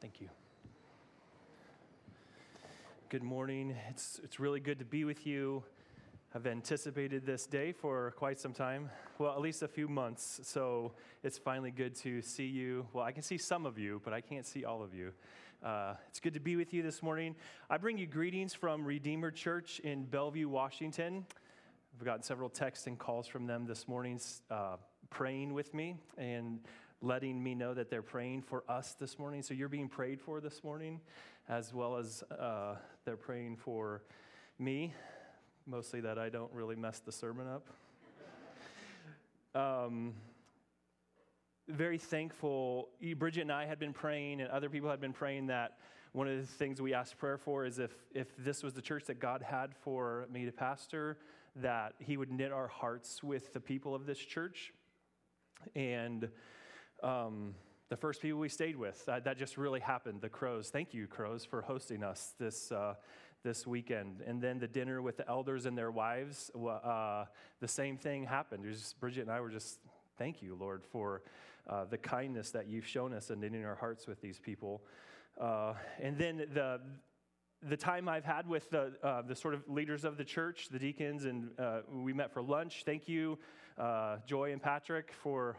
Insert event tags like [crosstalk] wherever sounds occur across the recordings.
Thank you. Good morning. It's, it's really good to be with you. I've anticipated this day for quite some time, well, at least a few months. So it's finally good to see you. Well, I can see some of you, but I can't see all of you. Uh, it's good to be with you this morning. I bring you greetings from Redeemer Church in Bellevue, Washington. I've gotten several texts and calls from them this morning uh, praying with me and letting me know that they're praying for us this morning. So you're being prayed for this morning, as well as uh, they're praying for me, mostly that I don't really mess the sermon up. [laughs] um, very thankful. Bridget and I had been praying, and other people had been praying that one of the things we asked prayer for is if, if this was the church that God had for me to pastor, that He would knit our hearts with the people of this church. And um, the first people we stayed with. That, that, just really happened. The Crows. Thank you, Crows, for hosting us this, uh, this weekend. And then the dinner with the elders and their wives, uh, the same thing happened. Just, Bridget and I were just, thank you, Lord, for uh, the kindness that you've shown us and knitting our hearts with these people. Uh, and then the, the time I've had with the, uh, the sort of leaders of the church, the deacons, and uh, we met for lunch. Thank you, uh, Joy and Patrick, for.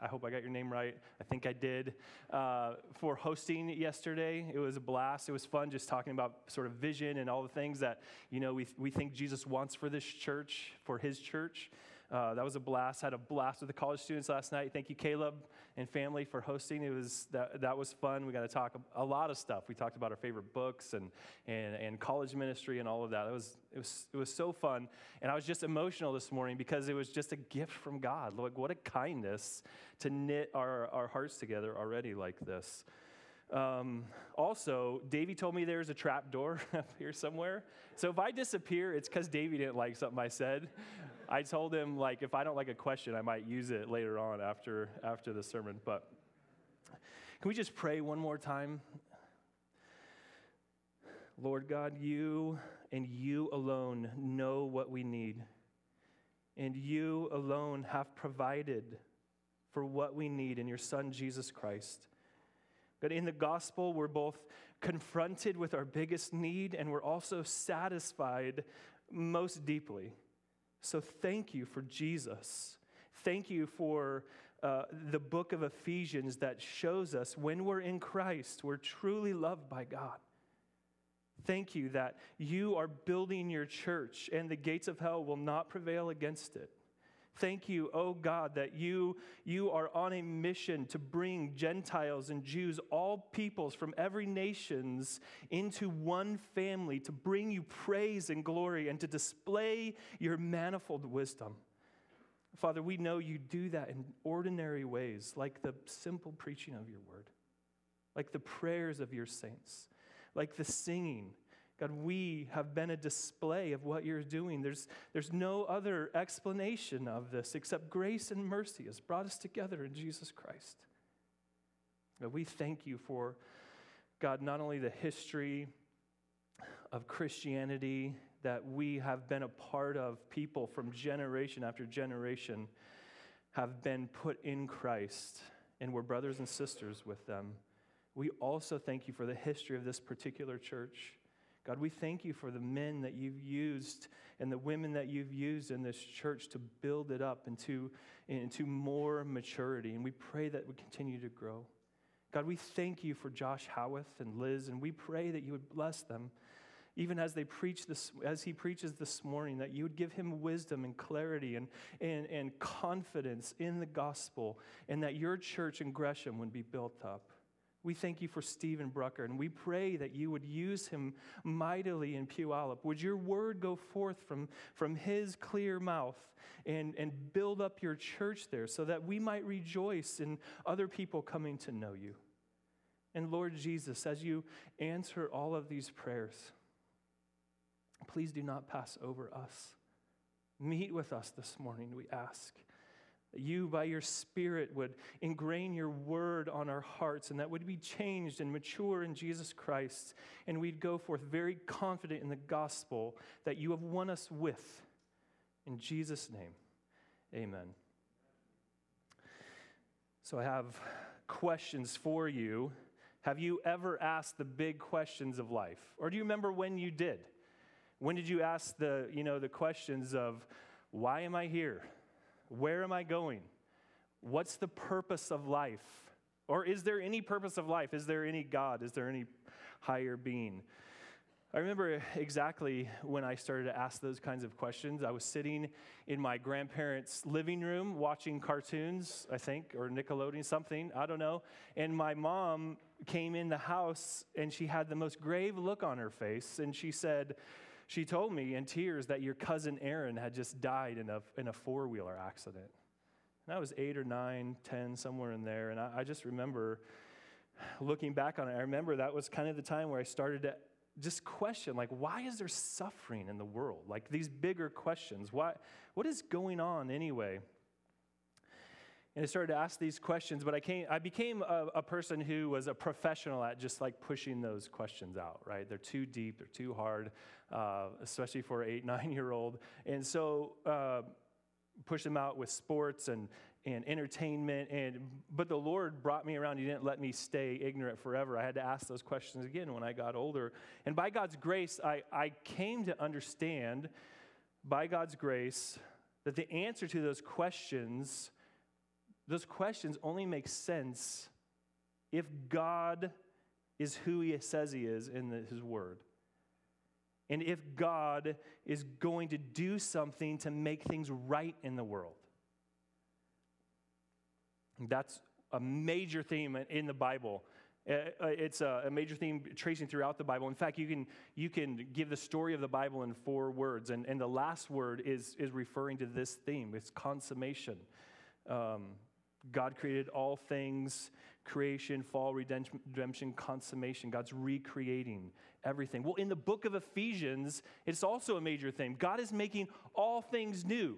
I hope I got your name right. I think I did. Uh, for hosting yesterday, it was a blast. It was fun just talking about sort of vision and all the things that you know we, we think Jesus wants for this church, for His church. Uh, that was a blast. Had a blast with the college students last night. Thank you, Caleb and family, for hosting. It was that, that was fun. We got to talk a, a lot of stuff. We talked about our favorite books and, and, and college ministry and all of that. It was, it, was, it was so fun. And I was just emotional this morning because it was just a gift from God. Like, what a kindness to knit our, our hearts together already like this. Um, also, Davey told me there's a trap door [laughs] up here somewhere. So if I disappear, it's because Davey didn't like something I said. I told him like if I don't like a question, I might use it later on after after the sermon. But can we just pray one more time? Lord God, you and you alone know what we need. And you alone have provided for what we need in your Son, Jesus Christ. But in the gospel, we're both confronted with our biggest need and we're also satisfied most deeply. So thank you for Jesus. Thank you for uh, the book of Ephesians that shows us when we're in Christ, we're truly loved by God. Thank you that you are building your church and the gates of hell will not prevail against it. Thank you, oh God, that you, you are on a mission to bring Gentiles and Jews, all peoples from every nations, into one family, to bring you praise and glory and to display your manifold wisdom. Father, we know you do that in ordinary ways, like the simple preaching of your word, like the prayers of your saints, like the singing God, we have been a display of what you're doing. There's, there's no other explanation of this except grace and mercy has brought us together in Jesus Christ. God, we thank you for, God, not only the history of Christianity that we have been a part of, people from generation after generation have been put in Christ, and we're brothers and sisters with them. We also thank you for the history of this particular church. God, we thank you for the men that you've used and the women that you've used in this church to build it up into, into more maturity. And we pray that we continue to grow. God, we thank you for Josh Howarth and Liz, and we pray that you would bless them. Even as they preach this, as he preaches this morning, that you would give him wisdom and clarity and, and, and confidence in the gospel, and that your church in Gresham would be built up. We thank you for Stephen Brucker, and we pray that you would use him mightily in Puyallup. Would your word go forth from, from his clear mouth and, and build up your church there so that we might rejoice in other people coming to know you? And Lord Jesus, as you answer all of these prayers, please do not pass over us. Meet with us this morning, we ask you, by your Spirit, would ingrain your word on our hearts and that would be changed and mature in Jesus Christ. And we'd go forth very confident in the gospel that you have won us with. In Jesus' name, amen. So I have questions for you Have you ever asked the big questions of life? Or do you remember when you did? When did you ask the, you know, the questions of why am I here? Where am I going? What's the purpose of life? Or is there any purpose of life? Is there any God? Is there any higher being? I remember exactly when I started to ask those kinds of questions. I was sitting in my grandparents' living room watching cartoons, I think, or Nickelodeon, something, I don't know. And my mom came in the house and she had the most grave look on her face. And she said, she told me in tears that your cousin Aaron had just died in a, in a four wheeler accident. And I was eight or nine, ten, somewhere in there. And I, I just remember looking back on it, I remember that was kind of the time where I started to just question like why is there suffering in the world like these bigger questions why what is going on anyway and i started to ask these questions but i came i became a, a, person who was a professional at just like pushing those questions out right? They're too deep they're too hard uh, especially for an eight [laughs] nine year old and so uh, push them out with sports and and entertainment and but the lord brought me around. He didn't let me stay ignorant forever. I had to ask those questions again when i got older. And by god's grace i, I came to understand by god's grace that the answer to those questions those questions only make sense if god is who he says he is in the, his word and if god is going to do something to make things right in the world that's a major theme in the Bible. Uh, uh, it's a major theme tracing throughout the Bible. In fact, you can, you can give the story of the Bible in four words, and, and the last word is, is referring to this theme it's consummation. Um, God created all things creation, fall, redemption, consummation. God's recreating everything. Well, in the book of Ephesians, it's also a major theme. God is making all things new.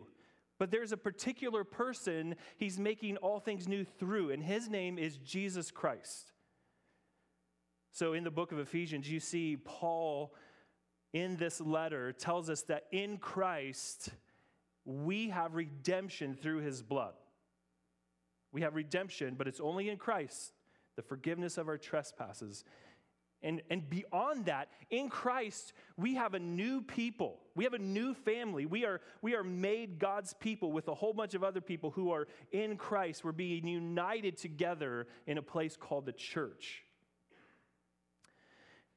But there's a particular person he's making all things new through, and his name is Jesus Christ. So in the book of Ephesians, you see Paul in this letter tells us that in Christ, we have redemption through his blood. We have redemption, but it's only in Christ, the forgiveness of our trespasses. And, and beyond that, in Christ, we have a new people. We have a new family. We are, we are made God's people with a whole bunch of other people who are in Christ. We're being united together in a place called the church.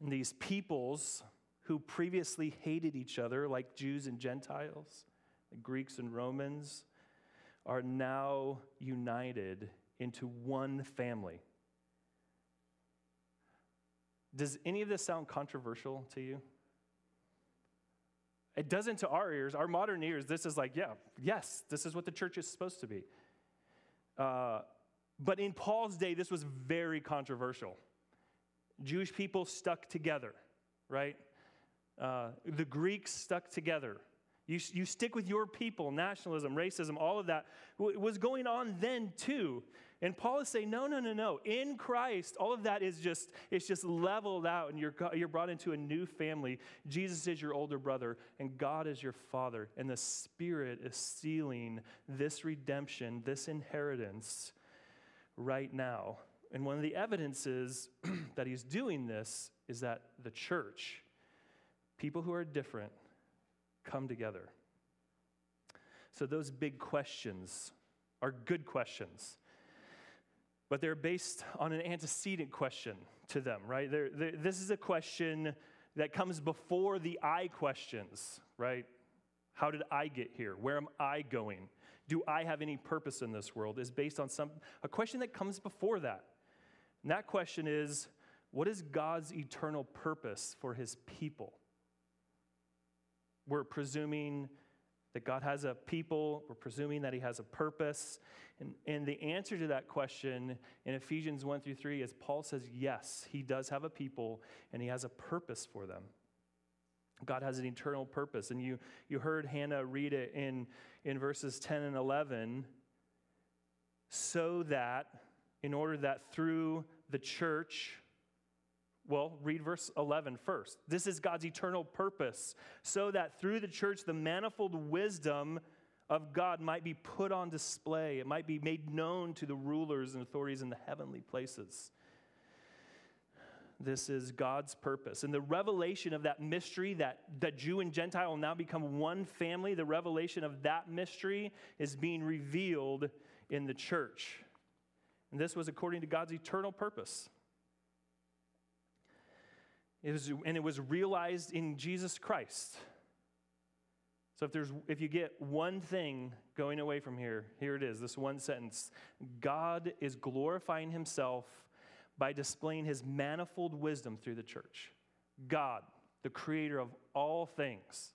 And these peoples who previously hated each other, like Jews and Gentiles, like Greeks and Romans, are now united into one family. Does any of this sound controversial to you? It doesn't to our ears, our modern ears. This is like, yeah, yes, this is what the church is supposed to be. Uh, but in Paul's day, this was very controversial. Jewish people stuck together, right? Uh, the Greeks stuck together. You, you stick with your people, nationalism, racism, all of that was going on then too. And Paul is saying, no, no, no, no. In Christ, all of that is just, it's just leveled out and you're, you're brought into a new family. Jesus is your older brother and God is your father. And the Spirit is sealing this redemption, this inheritance right now. And one of the evidences [clears throat] that he's doing this is that the church, people who are different, come together. So those big questions are good questions but they're based on an antecedent question to them, right? They're, they're, this is a question that comes before the I questions, right? How did I get here? Where am I going? Do I have any purpose in this world? Is based on some a question that comes before that. And that question is, what is God's eternal purpose for his people? We're presuming that God has a people, we're presuming that he has a purpose. And, and the answer to that question in Ephesians 1 through 3 is Paul says, yes, he does have a people and he has a purpose for them. God has an eternal purpose. And you, you heard Hannah read it in, in verses 10 and 11 so that, in order that through the church, well, read verse 11 first. This is God's eternal purpose, so that through the church, the manifold wisdom of God might be put on display. It might be made known to the rulers and authorities in the heavenly places. This is God's purpose. And the revelation of that mystery that, that Jew and Gentile will now become one family, the revelation of that mystery is being revealed in the church. And this was according to God's eternal purpose. It was, and it was realized in Jesus Christ. So if there's if you get one thing going away from here, here it is, this one sentence. God is glorifying himself by displaying his manifold wisdom through the church. God, the creator of all things,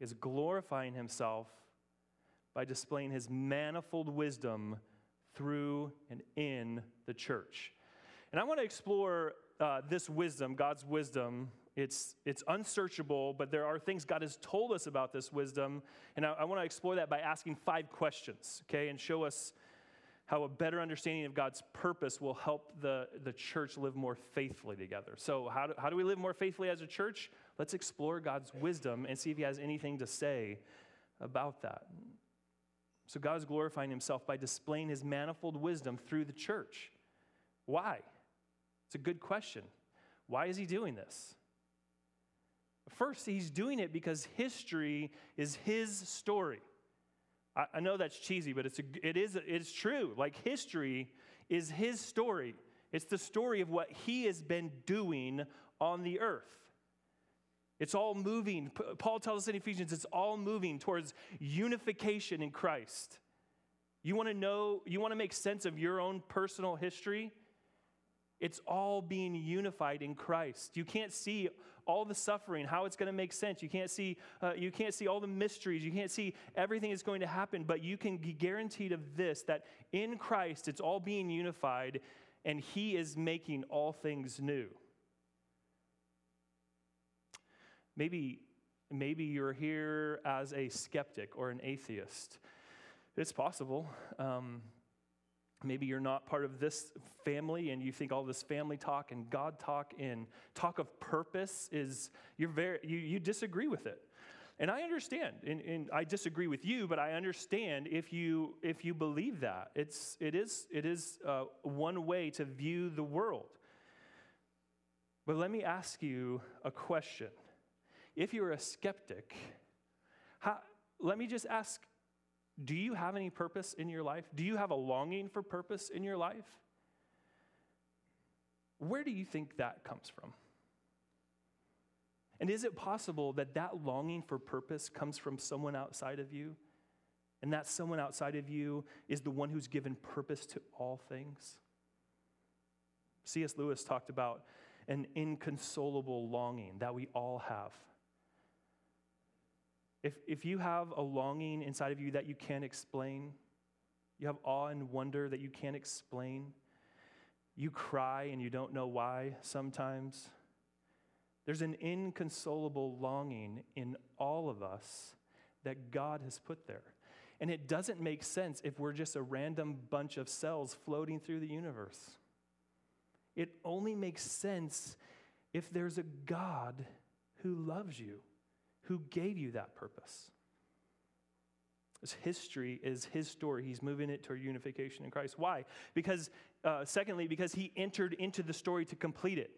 is glorifying himself by displaying his manifold wisdom through and in the church. And I want to explore uh, this wisdom, God's wisdom. It's, it's unsearchable, but there are things God has told us about this wisdom. And I, I want to explore that by asking five questions, okay, and show us how a better understanding of God's purpose will help the, the church live more faithfully together. So, how do, how do we live more faithfully as a church? Let's explore God's wisdom and see if He has anything to say about that. So, God is glorifying Himself by displaying His manifold wisdom through the church. Why? It's a good question. Why is He doing this? First, He's doing it because history is His story. I, I know that's cheesy, but it's, a, it is, it's true. Like history is his story. It's the story of what he has been doing on the earth. It's all moving. Paul tells us in Ephesians, it's all moving towards unification in Christ. You want to know, you want to make sense of your own personal history? It's all being unified in Christ. You can't see all the suffering, how it's going to make sense. You can't see, uh, you can't see all the mysteries. You can't see everything that's going to happen, but you can be guaranteed of this that in Christ it's all being unified and He is making all things new. Maybe, maybe you're here as a skeptic or an atheist. It's possible. Um, Maybe you're not part of this family and you think all this family talk and God talk and talk of purpose is, you're very, you, you disagree with it. And I understand, and, and, I disagree with you, but I understand if you if you believe that. It's it is it is uh, one way to view the world. But let me ask you a question: If you're a skeptic, how, let me just ask do you have any purpose in your life? Do you have a longing for purpose in your life? Where do you think that comes from? And is it possible that that longing for purpose comes from someone outside of you? And that someone outside of you is the one who's given purpose to all things? C.S. Lewis talked about an inconsolable longing that we all have if, if you have a longing inside of you that you can't explain, you have awe and wonder that you can't explain, you cry and you don't know why sometimes, there's an inconsolable longing in all of us that God has put there. And it doesn't make sense if we're just a random bunch of cells floating through the universe. It only makes sense if there's a God who loves you who gave you that purpose. His history is his story. He's moving it toward unification in Christ. Why? Because, uh, secondly, because he entered into the story to complete it.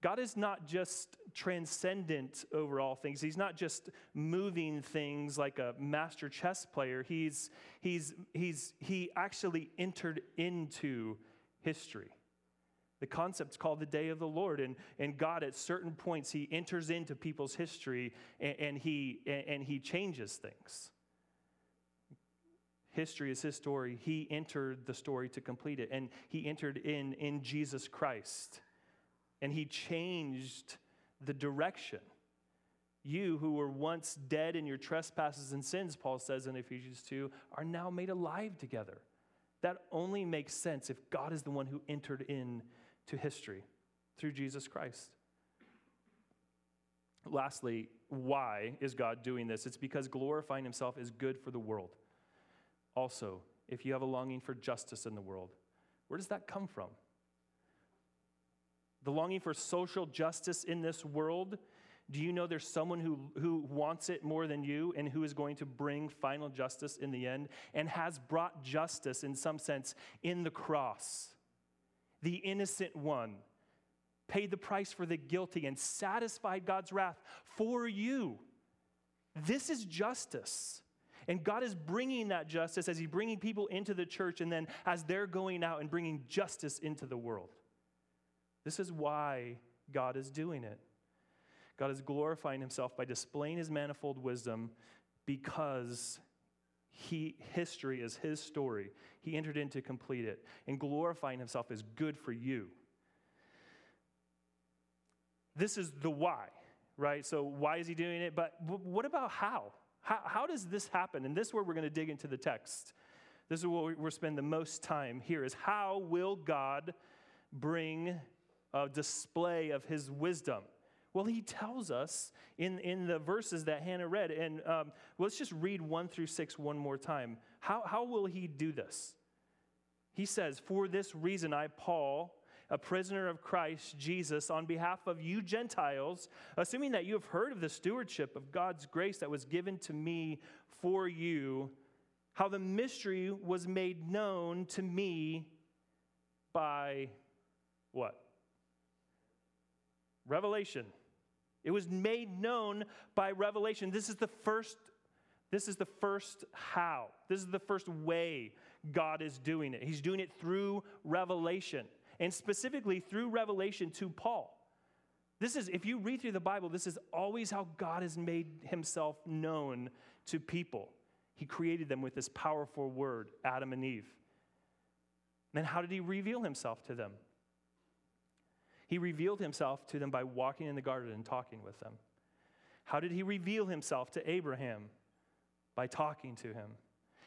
God is not just transcendent over all things. He's not just moving things like a master chess player. He's, he's, he's, he actually entered into history. The concept's called the day of the Lord. And, and God, at certain points, He enters into people's history and, and he, and he changes things. History is His story. He entered the story to complete it. And He entered in in Jesus Christ. And He changed the direction. You who were once dead in your trespasses and sins, Paul says in Ephesians 2, are now made alive together. That only makes sense if God is the one who entered in to history through Jesus Christ. Lastly, why is God doing this? It's because glorifying himself is good for the world. Also, if you have a longing for justice in the world, where does that come from? The longing for social justice in this world, do you know there's someone who, who wants it more than you and who is going to bring final justice in the end and has brought justice in some sense in the cross? The innocent one, paid the price for the guilty, and satisfied God's wrath for you. This is justice. And God is bringing that justice as He's bringing people into the church and then as they're going out and bringing justice into the world. This is why God is doing it. God is glorifying Himself by displaying His manifold wisdom because he, history is His story. He entered in to complete it. And glorifying Himself is good for you. This is the why, right? So, why is He doing it? But what about how? How, how does this happen? And this is where we're going to dig into the text. This is where we're spend the most time here is how will God bring a display of his wisdom? Well, he tells us in, in the verses that Hannah read. And um, let's just read one through six one more time. How, how will he do this? He says, For this reason, I, Paul, a prisoner of Christ Jesus, on behalf of you Gentiles, assuming that you have heard of the stewardship of God's grace that was given to me for you, how the mystery was made known to me by what? Revelation. It was made known by revelation. This is the first this is the first how. This is the first way God is doing it. He's doing it through revelation and specifically through revelation to Paul. This is, if you read through the Bible, this is always how God has made himself known to people. He created them with this powerful word, Adam and Eve. Then, how did he reveal himself to them? He revealed himself to them by walking in the garden and talking with them. How did he reveal himself to Abraham? By talking to him.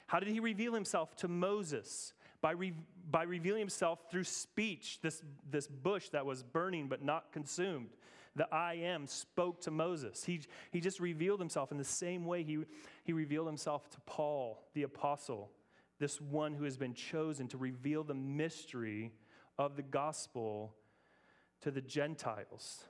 How did he reveal himself to Moses? by, re- by revealing himself through speech, this, this bush that was burning but not consumed. The I am spoke to Moses. He, he just revealed himself in the same way he, he revealed himself to Paul, the apostle, this one who has been chosen to reveal the mystery of the gospel to the Gentiles.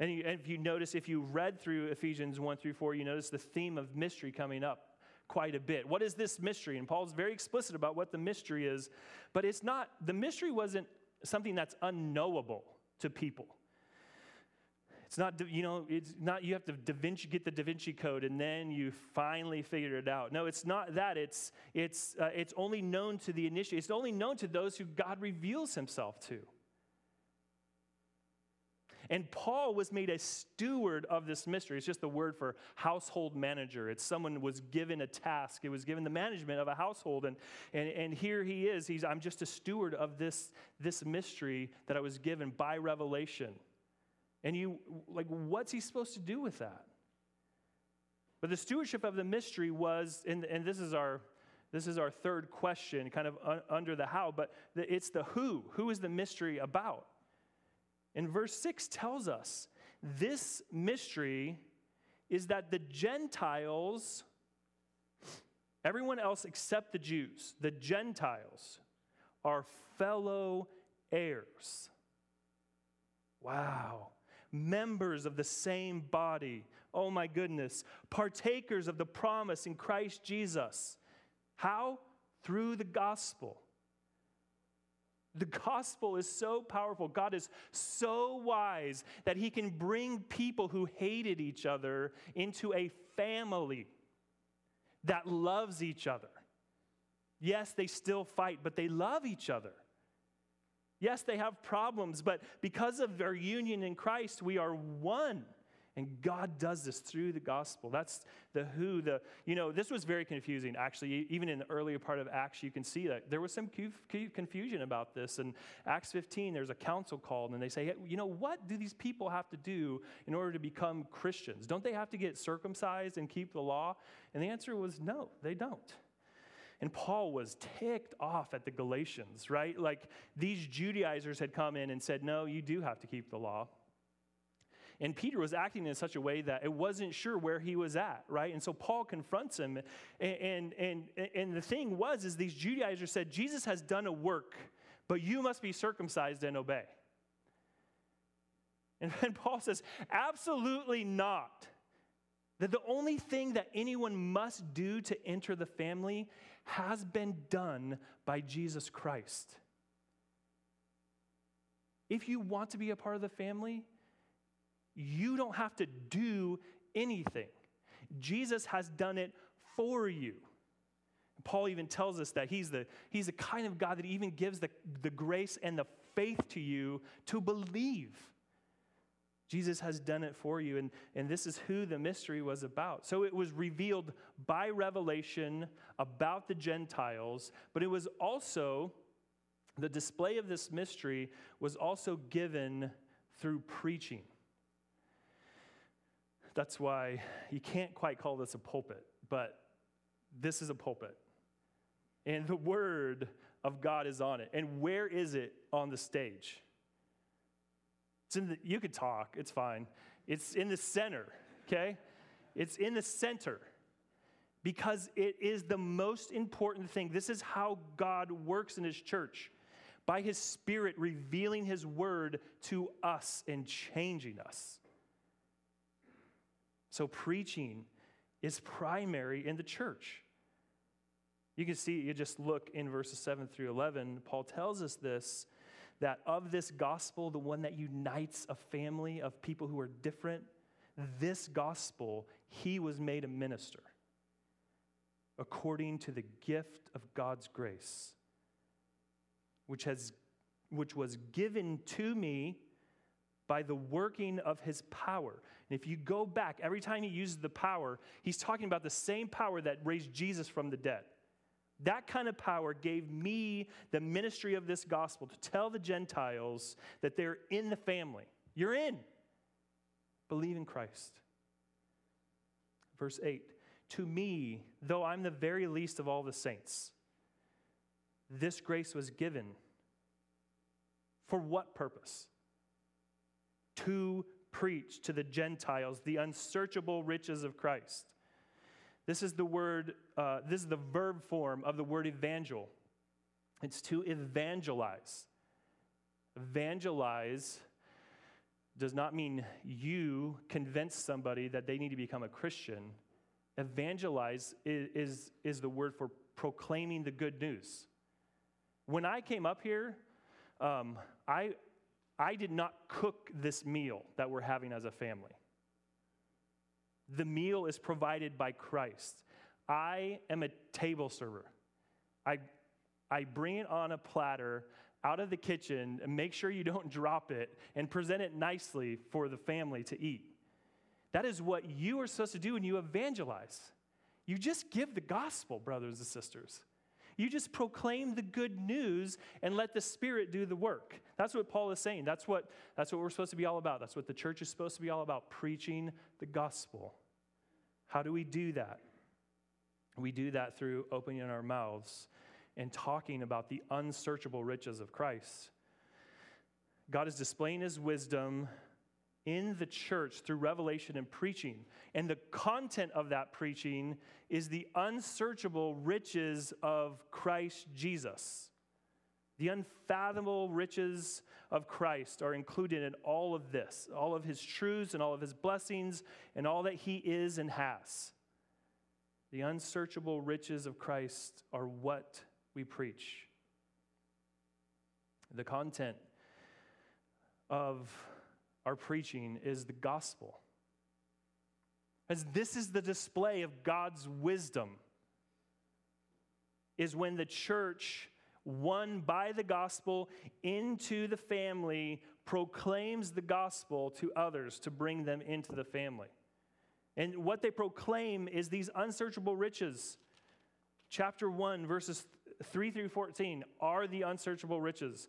And, and if you notice, if you read through Ephesians 1 through 4, you notice the theme of mystery coming up quite a bit. What is this mystery? And Paul's very explicit about what the mystery is, but it's not, the mystery wasn't something that's unknowable to people. It's not, you know, it's not you have to da Vinci, get the Da Vinci Code and then you finally figure it out. No, it's not that. It's, it's, uh, it's only known to the initiate. It's only known to those who God reveals himself to. And Paul was made a steward of this mystery. It's just the word for household manager. It's someone was given a task. It was given the management of a household. And, and, and here he is. He's, I'm just a steward of this, this mystery that I was given by revelation. And you, like, what's he supposed to do with that? But the stewardship of the mystery was, and, and this is our this is our third question, kind of un- under the how, but it's the who. Who is the mystery about? And verse 6 tells us this mystery is that the Gentiles, everyone else except the Jews, the Gentiles are fellow heirs. Wow. Members of the same body. Oh my goodness. Partakers of the promise in Christ Jesus. How? Through the gospel. The gospel is so powerful. God is so wise that he can bring people who hated each other into a family that loves each other. Yes, they still fight, but they love each other. Yes, they have problems, but because of their union in Christ, we are one. And God does this through the gospel. That's the who, the, you know, this was very confusing, actually. Even in the earlier part of Acts, you can see that there was some confusion about this. In Acts 15, there's a council called, and they say, hey, you know, what do these people have to do in order to become Christians? Don't they have to get circumcised and keep the law? And the answer was no, they don't. And Paul was ticked off at the Galatians, right? Like these Judaizers had come in and said, no, you do have to keep the law. And Peter was acting in such a way that it wasn't sure where he was at, right? And so Paul confronts him. And, and, and, and the thing was, is these Judaizers said, Jesus has done a work, but you must be circumcised and obey. And then [laughs] Paul says, absolutely not. That the only thing that anyone must do to enter the family has been done by Jesus Christ. If you want to be a part of the family, you don't have to do anything. Jesus has done it for you. Paul even tells us that he's the, he's the kind of God that even gives the, the grace and the faith to you to believe. Jesus has done it for you, and, and this is who the mystery was about. So it was revealed by revelation about the Gentiles, but it was also, the display of this mystery was also given through preaching. That's why you can't quite call this a pulpit, but this is a pulpit. And the word of God is on it. And where is it on the stage? It's in the, you could talk, it's fine. It's in the center, okay? It's in the center because it is the most important thing. This is how God works in His church by His Spirit revealing His word to us and changing us. So, preaching is primary in the church. You can see, you just look in verses 7 through 11. Paul tells us this that of this gospel, the one that unites a family of people who are different, this gospel, he was made a minister according to the gift of God's grace, which, has, which was given to me by the working of his power. And if you go back, every time he uses the power, he's talking about the same power that raised Jesus from the dead. That kind of power gave me the ministry of this gospel to tell the Gentiles that they're in the family. You're in. Believe in Christ. Verse 8 To me, though I'm the very least of all the saints, this grace was given. For what purpose? To preach to the Gentiles the unsearchable riches of Christ this is the word, uh, this is the verb form of the word evangel. It's to evangelize. Evangelize does not mean you convince somebody that they need to become a Christian. Evangelize is, is, is the word for proclaiming the good news. When I came up here, um, I, I did not cook this meal that we're having as a family. The meal is provided by Christ. I am a table server. I, I bring it on a platter out of the kitchen and make sure you don't [laughs] drop it and present it nicely for the family to eat. That is what you are supposed to do when you evangelize. You just give the gospel, brothers and sisters. You just proclaim the good news and let the Spirit do the work. That's what Paul is saying. That's what, that's what we're supposed to be all about. That's what the church is supposed to be all about preaching the gospel. How do we do that? We do that through opening our mouths and talking about the unsearchable riches of Christ. God is displaying his wisdom in the church through revelation and preaching. And the content of that preaching is the unsearchable riches of Christ Jesus. The unfathomable riches of Christ are included in all of this, all of his truths and all of his blessings and all that he is and has. The unsearchable riches of Christ are what we preach. The content of our preaching is the gospel. As this is the display of God's wisdom, is when the church won by the gospel into the family, proclaims the gospel to others to bring them into the family. And what they proclaim is these unsearchable riches. Chapter 1, verses 3 through 14 are the unsearchable riches.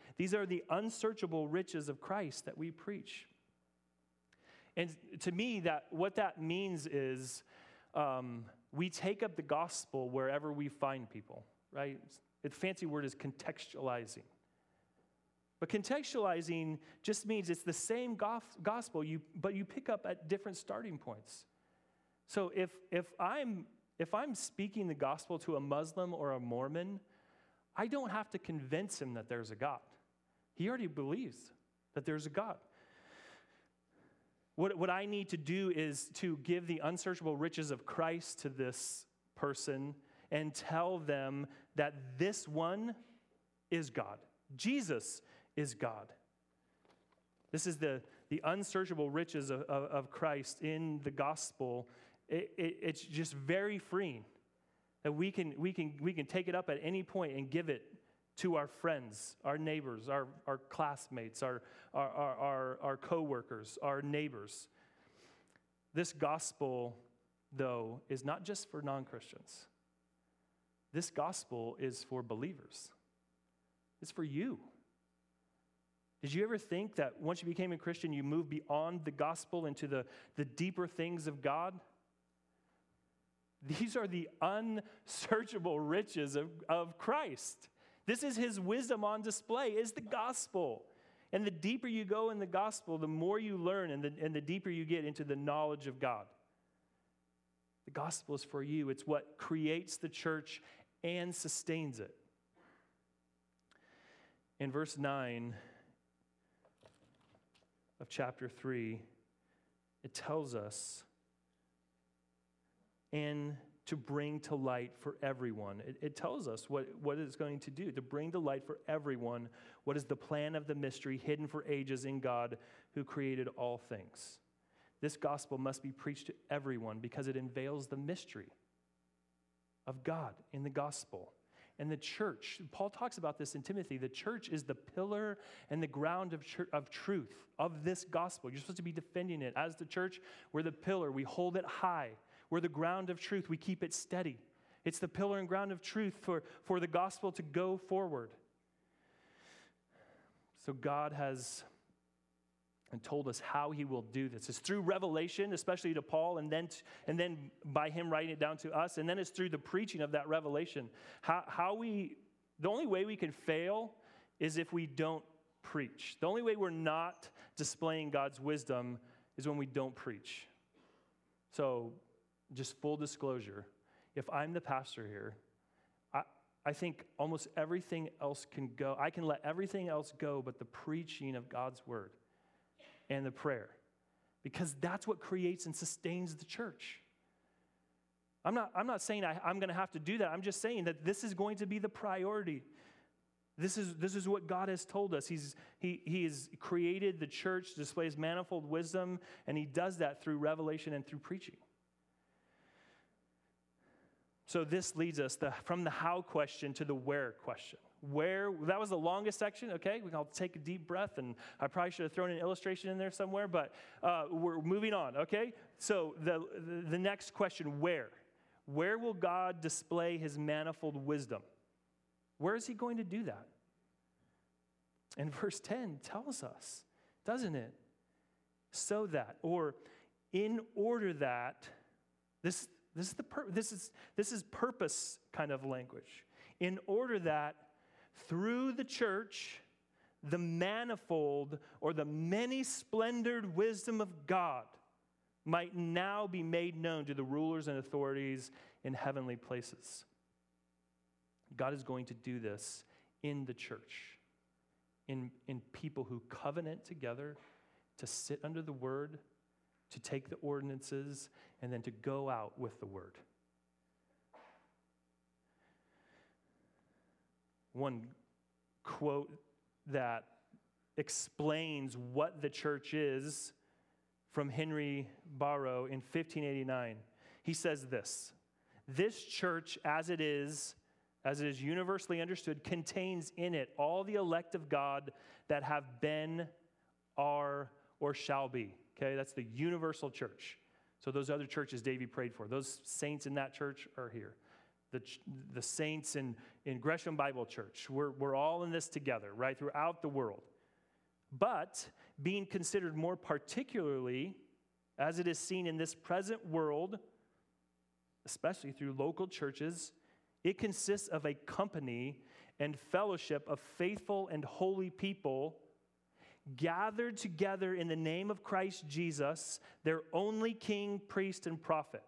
These are the unsearchable riches of Christ that we preach. And to me, that what that means is um, we take up the gospel wherever we find people, right? The fancy word is contextualizing. But contextualizing just means it's the same gospel, you, but you pick up at different starting points. So if, if, I'm, if I'm speaking the gospel to a Muslim or a Mormon, I don't have to convince him that there's a God. He already believes that there's a God. What, what I need to do is to give the unsearchable riches of Christ to this person and tell them that this one is God. Jesus is God. This is the, the unsearchable riches of, of, of Christ in the gospel. It, it, it's just very freeing that we can, we, can, we can take it up at any point and give it to our friends, our neighbors, our, our classmates, our, our, our, our, our co-workers, our neighbors. This gospel, though, is not just for non-Christians. This gospel is for believers. It's for you. Did you ever think that once you became a Christian, you moved beyond the gospel into the, the deeper things of God? These are the unsearchable riches of, of Christ. This is his wisdom on display, is the gospel. And the deeper you go in the gospel, the more you learn and the, and the deeper you get into the knowledge of God. The gospel is for you, it's what creates the church and sustains it. In verse 9 of chapter 3, it tells us, and to bring to light for everyone. It, it, tells us what, what it's going to do to bring to light for everyone what is the plan of the mystery hidden for ages in God who created all things. This gospel must be preached to everyone because it unveils the mystery of God in the gospel. And the church, Paul talks about this in Timothy, the church is the pillar and the ground of, tr- of truth of this gospel. You're supposed to be defending it. As the church, we're the pillar, we hold it high. We're the ground of truth, we keep it steady. It's the pillar and ground of truth for, for the gospel to go forward. So God has and told us how he will do this. It's through revelation, especially to Paul, and then, and then by him writing it down to us, and then it's through the preaching of that revelation. How, how we, the only way we can fail is if we don't preach. The only way we're not displaying God's wisdom is when we don't preach. So just full disclosure, if I'm the pastor here, I, I think almost everything else can go. I can let everything else go but the preaching of God's word and the prayer because that's what creates and sustains the church. I'm not, I'm not saying I, I'm going to have to do that. I'm just saying that this is going to be the priority. This is, this is what God has told us. He's, he, he has created the church displays manifold wisdom, and he does that through revelation and through preaching. So this leads us the, from the how question to the where question. Where, that was the longest section, okay? We can all take a deep breath, and I probably should have thrown an illustration in there somewhere, but uh, we're moving on, okay? So the, the, next question where? Where will God display his manifold wisdom? Where is he going to do that? And verse 10 tells us, doesn't it? So that, or in order that, this, this is, the pur- this, is, this is purpose kind of language. In order that through the church, the manifold or the many splendored wisdom of God might now be made known to the rulers and authorities in heavenly places. God is going to do this in the church. in, in people who covenant together to sit under the word, to take the ordinances, and then to go out with the word. One quote that explains what the church is from Henry Barrow in 1589. He says this This church, as it is, as it is universally understood, contains in it all the elect of God that have been, are, or shall be. Okay, that's the universal church. So those other churches Davey prayed for, those saints in that church are here. The, the saints in, in Gresham Bible Church, we're, we're all in this together, right, throughout the world. But being considered more particularly, as it is seen in this present world, especially through local churches, it consists of a company and fellowship of faithful and holy people gathered together in the name of Christ Jesus, their only king, priest, and prophet,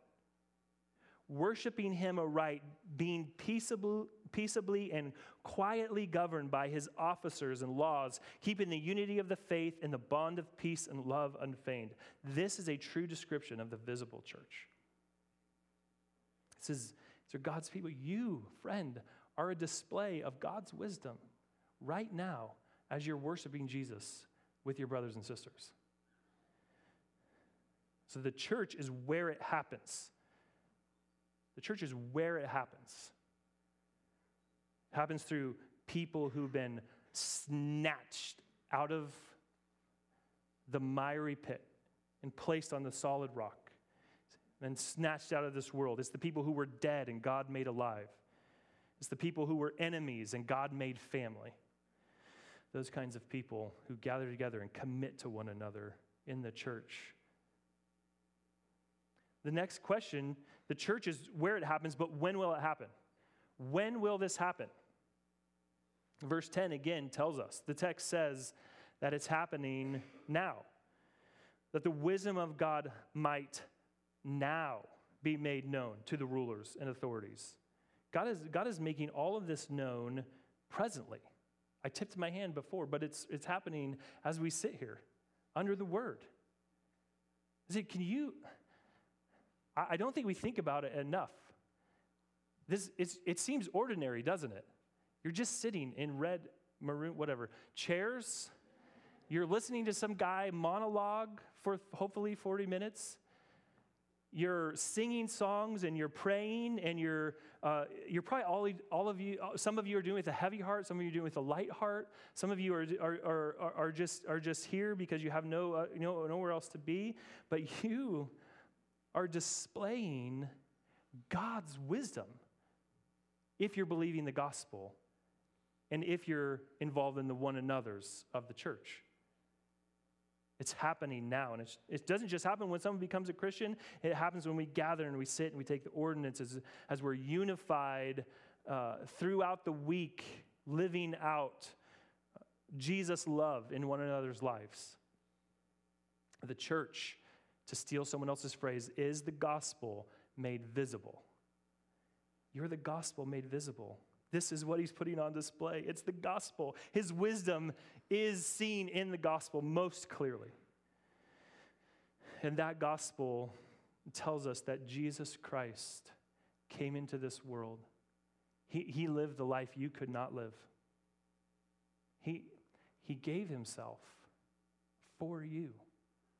worshiping him aright, being peaceable, peaceably and quietly governed by his officers and laws, keeping the unity of the faith in the bond of peace and love unfeigned. This is a true description of the visible church. It says, these are God's people. You, friend, are a display of God's wisdom right now as you're worshiping Jesus with your brothers and sisters. So the church is where it happens. The church is where it happens. It happens through people who've been snatched out of the miry pit and placed on the solid rock and snatched out of this world. It's the people who were dead and God made alive. It's the people who were enemies and God made family. Those kinds of people who gather together and commit to one another in the church. The next question the church is where it happens, but when will it happen? When will this happen? Verse 10 again tells us the text says that it's happening now, that the wisdom of God might now be made known to the rulers and authorities. God is, God is making all of this known presently. I tipped my hand before, but it's, it's happening as we sit here under the word. See, can you? I, I don't think we think about it enough. This, it seems ordinary, doesn't it? You're just sitting in red, maroon, whatever, chairs. You're listening to some guy monologue for hopefully 40 minutes you're singing songs and you're praying and you're, uh, you're probably all, all of you, some of you are doing it with a heavy heart, some of you are doing it with a light heart, some of you are, are, are, are, just, are just here because you have no, uh, no, nowhere else to be, but you are displaying God's wisdom if you're believing the gospel and if you're involved in the one another's of the church. It's happening now. And it doesn't just happen when someone becomes a Christian, it happens when we gather and we sit and we take the ordinances as we're unified uh, throughout the week, living out Jesus' love in one another's lives. The church, to steal someone else's phrase, is the gospel made visible. You're the gospel made visible. This is what he's putting on display. It's the gospel. His wisdom is seen in the gospel most clearly. And that gospel tells us that Jesus Christ came into this world. He, he lived the life you could not live. He, he gave himself for you.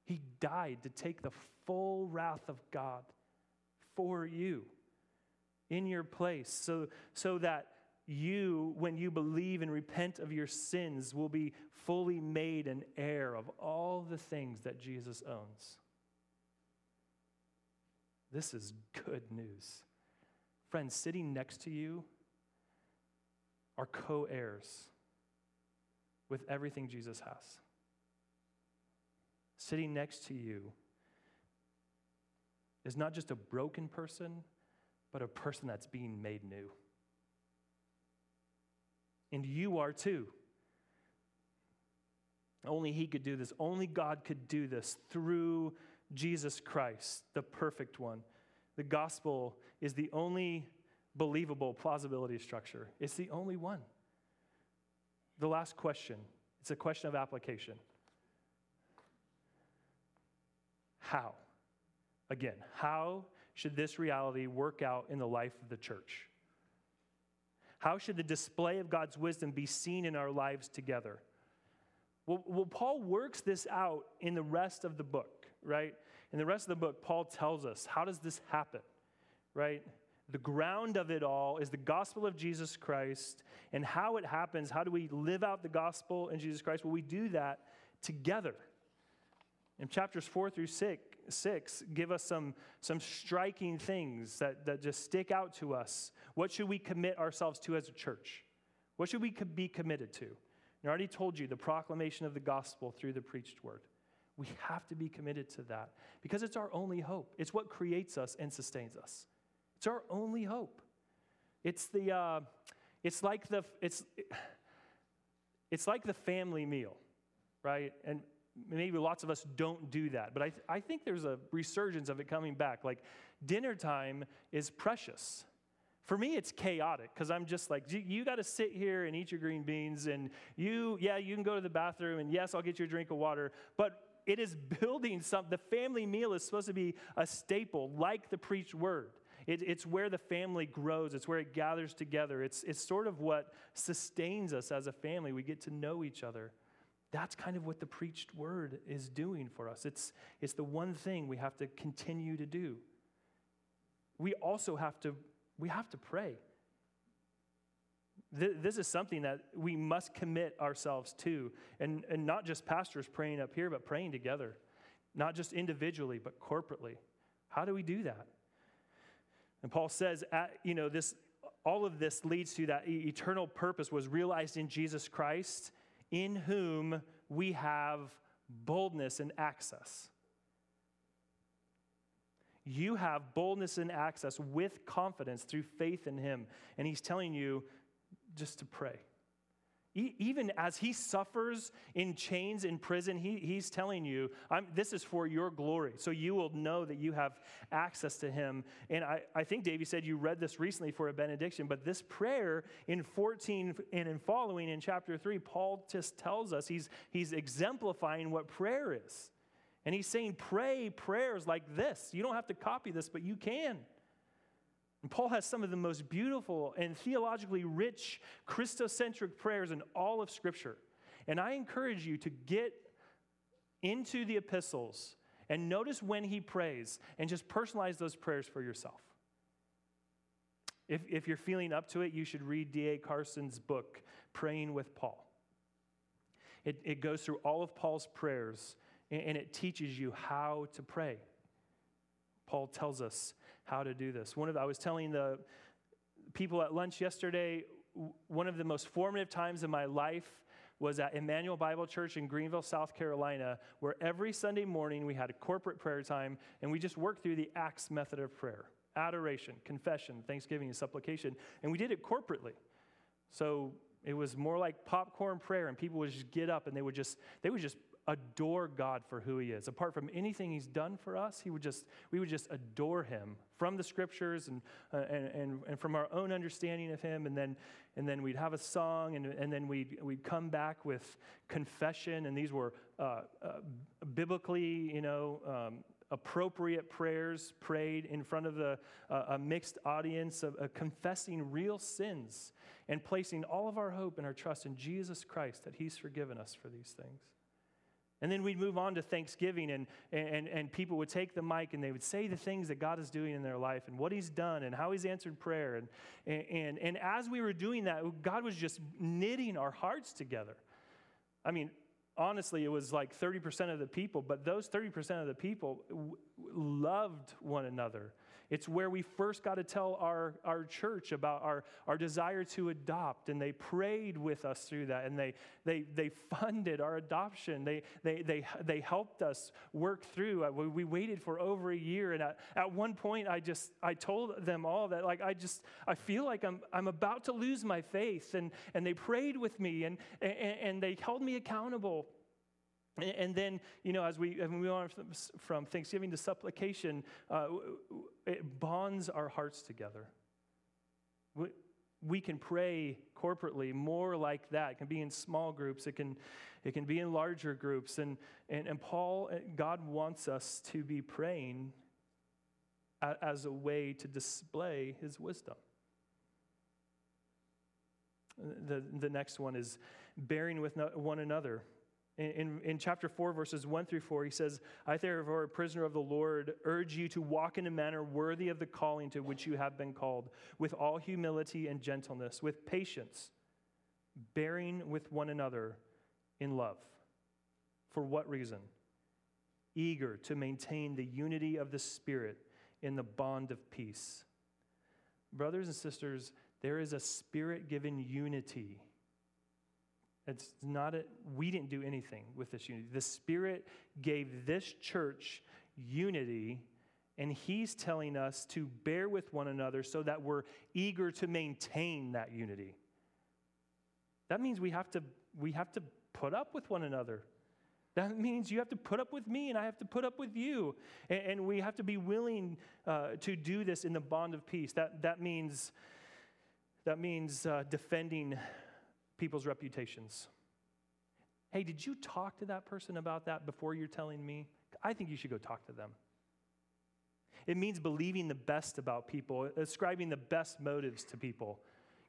He died to take the full wrath of God for you in your place so, so that you, when you believe and repent of your sins, will be fully made an heir of all the things that Jesus owns. This is good news. Friends, sitting next to you are co heirs with everything Jesus has. Sitting next to you is not just a broken person, but a person that's being made new and you are too. Only He could do this. Only God could do this through Jesus Christ, the perfect one. The gospel is the only believable plausibility structure, it's the only one. The last question It's a question of application. How? Again, how should this reality work out in the life of the church? How should the display of God's wisdom be seen in our lives together? Well, well, Paul works this out in the rest of the book, right? In the rest of the book, Paul tells us how does this happen, right? The ground of it all is the gospel of Jesus Christ and how it happens. How do we live out the gospel in Jesus Christ? Well, we do that together. In chapters four through six, six give us some, some striking things that, that just stick out to us. What should we commit ourselves to as a church? What should we be committed to? I already told you the proclamation of the gospel through the preached word. We have to be committed to that because it's our only hope. It's what creates us and sustains us. It's our only hope. It's the, uh, it's like the, it's, it's like the family meal, right? And maybe lots of us don't do that, but I, th- I think there's a resurgence of it coming back. Like dinner time is precious. For me, it's chaotic because I'm just like, you, got to sit here and eat your green beans, and you, yeah, you can go to the bathroom, and yes, I'll get you a drink of water, but it is building something. The family meal is supposed to be a staple, like the preached word. It, it's where the family grows, it's where it gathers together. It's, it's sort of what sustains us as a family. We get to know each other. That's kind of what the preached word is doing for us. It's, it's the one thing we have to continue to do. We also have to we have to pray. This is something that we must commit ourselves to. And, and not just pastors praying up here, but praying together. Not just individually, but corporately. How do we do that? And Paul says, at, you know, this, all of this leads to that eternal purpose was realized in Jesus Christ, in whom we have boldness and access you have boldness and access with confidence through faith in Him. And He's telling you just to pray. Even as he suffers in chains in prison, he, he's telling you, this is for your glory. So you will know that you have access to him. And I, I think, Davey said you read this recently for a benediction, but this prayer in 14 and in following in chapter 3, Paul just tells us he's, he's exemplifying what prayer is. And he's saying, pray prayers like this. You don't have to copy this, but you can. And Paul has some of the most beautiful and theologically rich Christocentric prayers in all of Scripture. And I encourage you to get into the epistles and notice when he prays and just personalize those prayers for yourself. If, if you're feeling up to it, you should read D.A. Carson's book, Praying with Paul. It, it goes through all of Paul's prayers and it teaches you how to pray. Paul tells us how to do this. One of I was telling the people at lunch yesterday, one of the most formative times in my life was at Emmanuel Bible Church in Greenville, South Carolina, where every Sunday morning we had a corporate prayer time and we just worked through the Acts method of prayer adoration, confession, thanksgiving, and supplication. And we did it corporately. So it was more like popcorn prayer, and people would just get up and they would just, they would just adore God for who he is. Apart from anything he's done for us, he would just, we would just adore him from the scriptures and, uh, and, and, and, from our own understanding of him. And then, and then we'd have a song, and, and then we'd, we'd come back with confession. And these were uh, uh, biblically, you know, um, appropriate prayers prayed in front of the, uh, a mixed audience of, confessing real sins and placing all of our hope and our trust in Jesus Christ that he's forgiven us for these things. And then we'd move on to Thanksgiving, and, and, and people would take the mic and they would say the things that God is doing in their life and what He's done and how He's answered prayer. And, and, and as we were doing that, God was just knitting our hearts together. I mean, honestly, it was like 30% of the people, but those 30% of the people w- loved one another. It's where we first got to tell our, our church about our, our desire to adopt, and they prayed with us through that, and they, they, they funded our adoption. They, they, they, they helped us work through. Uh, we, waited for over a year, and at, at one point, I just, I told them all that, like, I just, I feel like I'm, I'm about to lose my faith, and, and they prayed with me, and, and, and they held me accountable. And then, you know, as we, as we move on from thanksgiving to supplication, uh, it bonds our hearts together. We, we can pray corporately more like that. It can be in small groups, it can, it can be in larger groups. And, and, and Paul, uh, God wants us to be praying as a way to display his wisdom. The, the next one is bearing with one another. In, in, chapter 4, verses 1 through 4, he says, I, therefore, a prisoner of the Lord, urge you to walk in a manner worthy of the calling to which you have been called, with all humility and gentleness, with patience, bearing with one another in love. For what reason? Eager to maintain the unity of the Spirit in the bond of peace. Brothers and sisters, there is a spirit given unity it's not a, we didn't do anything with this unity. The Spirit gave this church unity, and He's telling us to bear with one another so that we're eager to maintain that unity. That means we have to, we have to put up with one another. That means you have to put up with me and I have to put up with you. And, and we have to be willing uh, to do this in the bond of peace. That, that means, that means uh, defending people's reputations. Hey, did you talk to that person about that before you're telling me? I think you should go talk to them. It means believing the best about people, ascribing the best motives to people.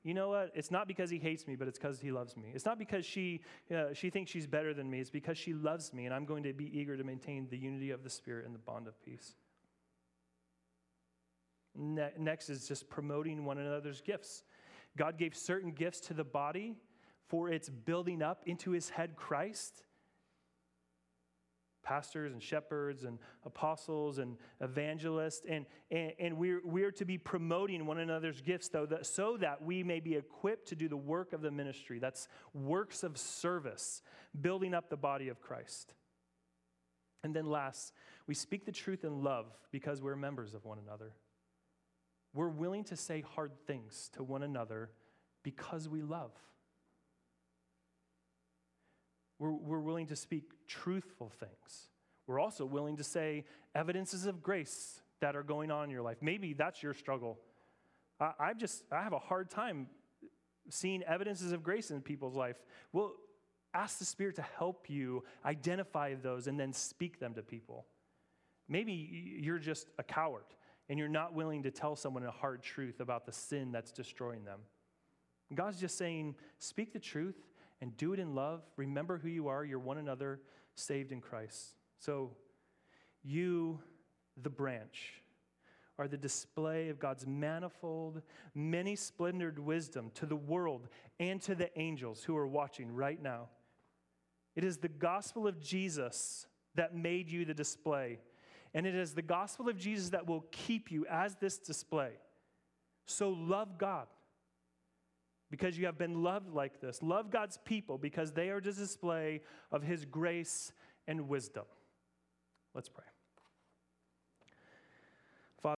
You know what? It's not because he hates me, but it's because he loves me. It's not because she, uh, she thinks she's better than me. It's because she loves me, and I'm going to be eager to maintain the unity of the Spirit and the bond of peace. Ne- next is just promoting one another's gifts. God gave certain gifts to the body for its building up into his head, Christ. Pastors and shepherds and apostles and evangelists, and, and, and we're, we're to be promoting one another's gifts, though, that, so that we may be equipped to do the work of the ministry. That's works of service, building up the body of Christ. And then, last, we speak the truth in love because we're members of one another. We're willing to say hard things to one another because we love. We're, we're willing to speak truthful things. We're also willing to say evidences of grace that are going on in your life. Maybe that's your struggle. I, I just, I have a hard time seeing evidences of grace in people's life. Well, ask the Spirit to help you identify those and then speak them to people. Maybe you're just a coward and you're not willing to tell someone a hard truth about the sin that's destroying them. God's just saying, speak the truth and do it in love. Remember who you are. You're one another saved in Christ. So, you, the branch, are the display of God's manifold, many splendored wisdom to the world and to the angels who are watching right now. It is the gospel of Jesus that made you the display, and it is the gospel of Jesus that will keep you as this display. So love God because you have been loved like this. Love God's people because they are the display of his grace and wisdom. Let's pray.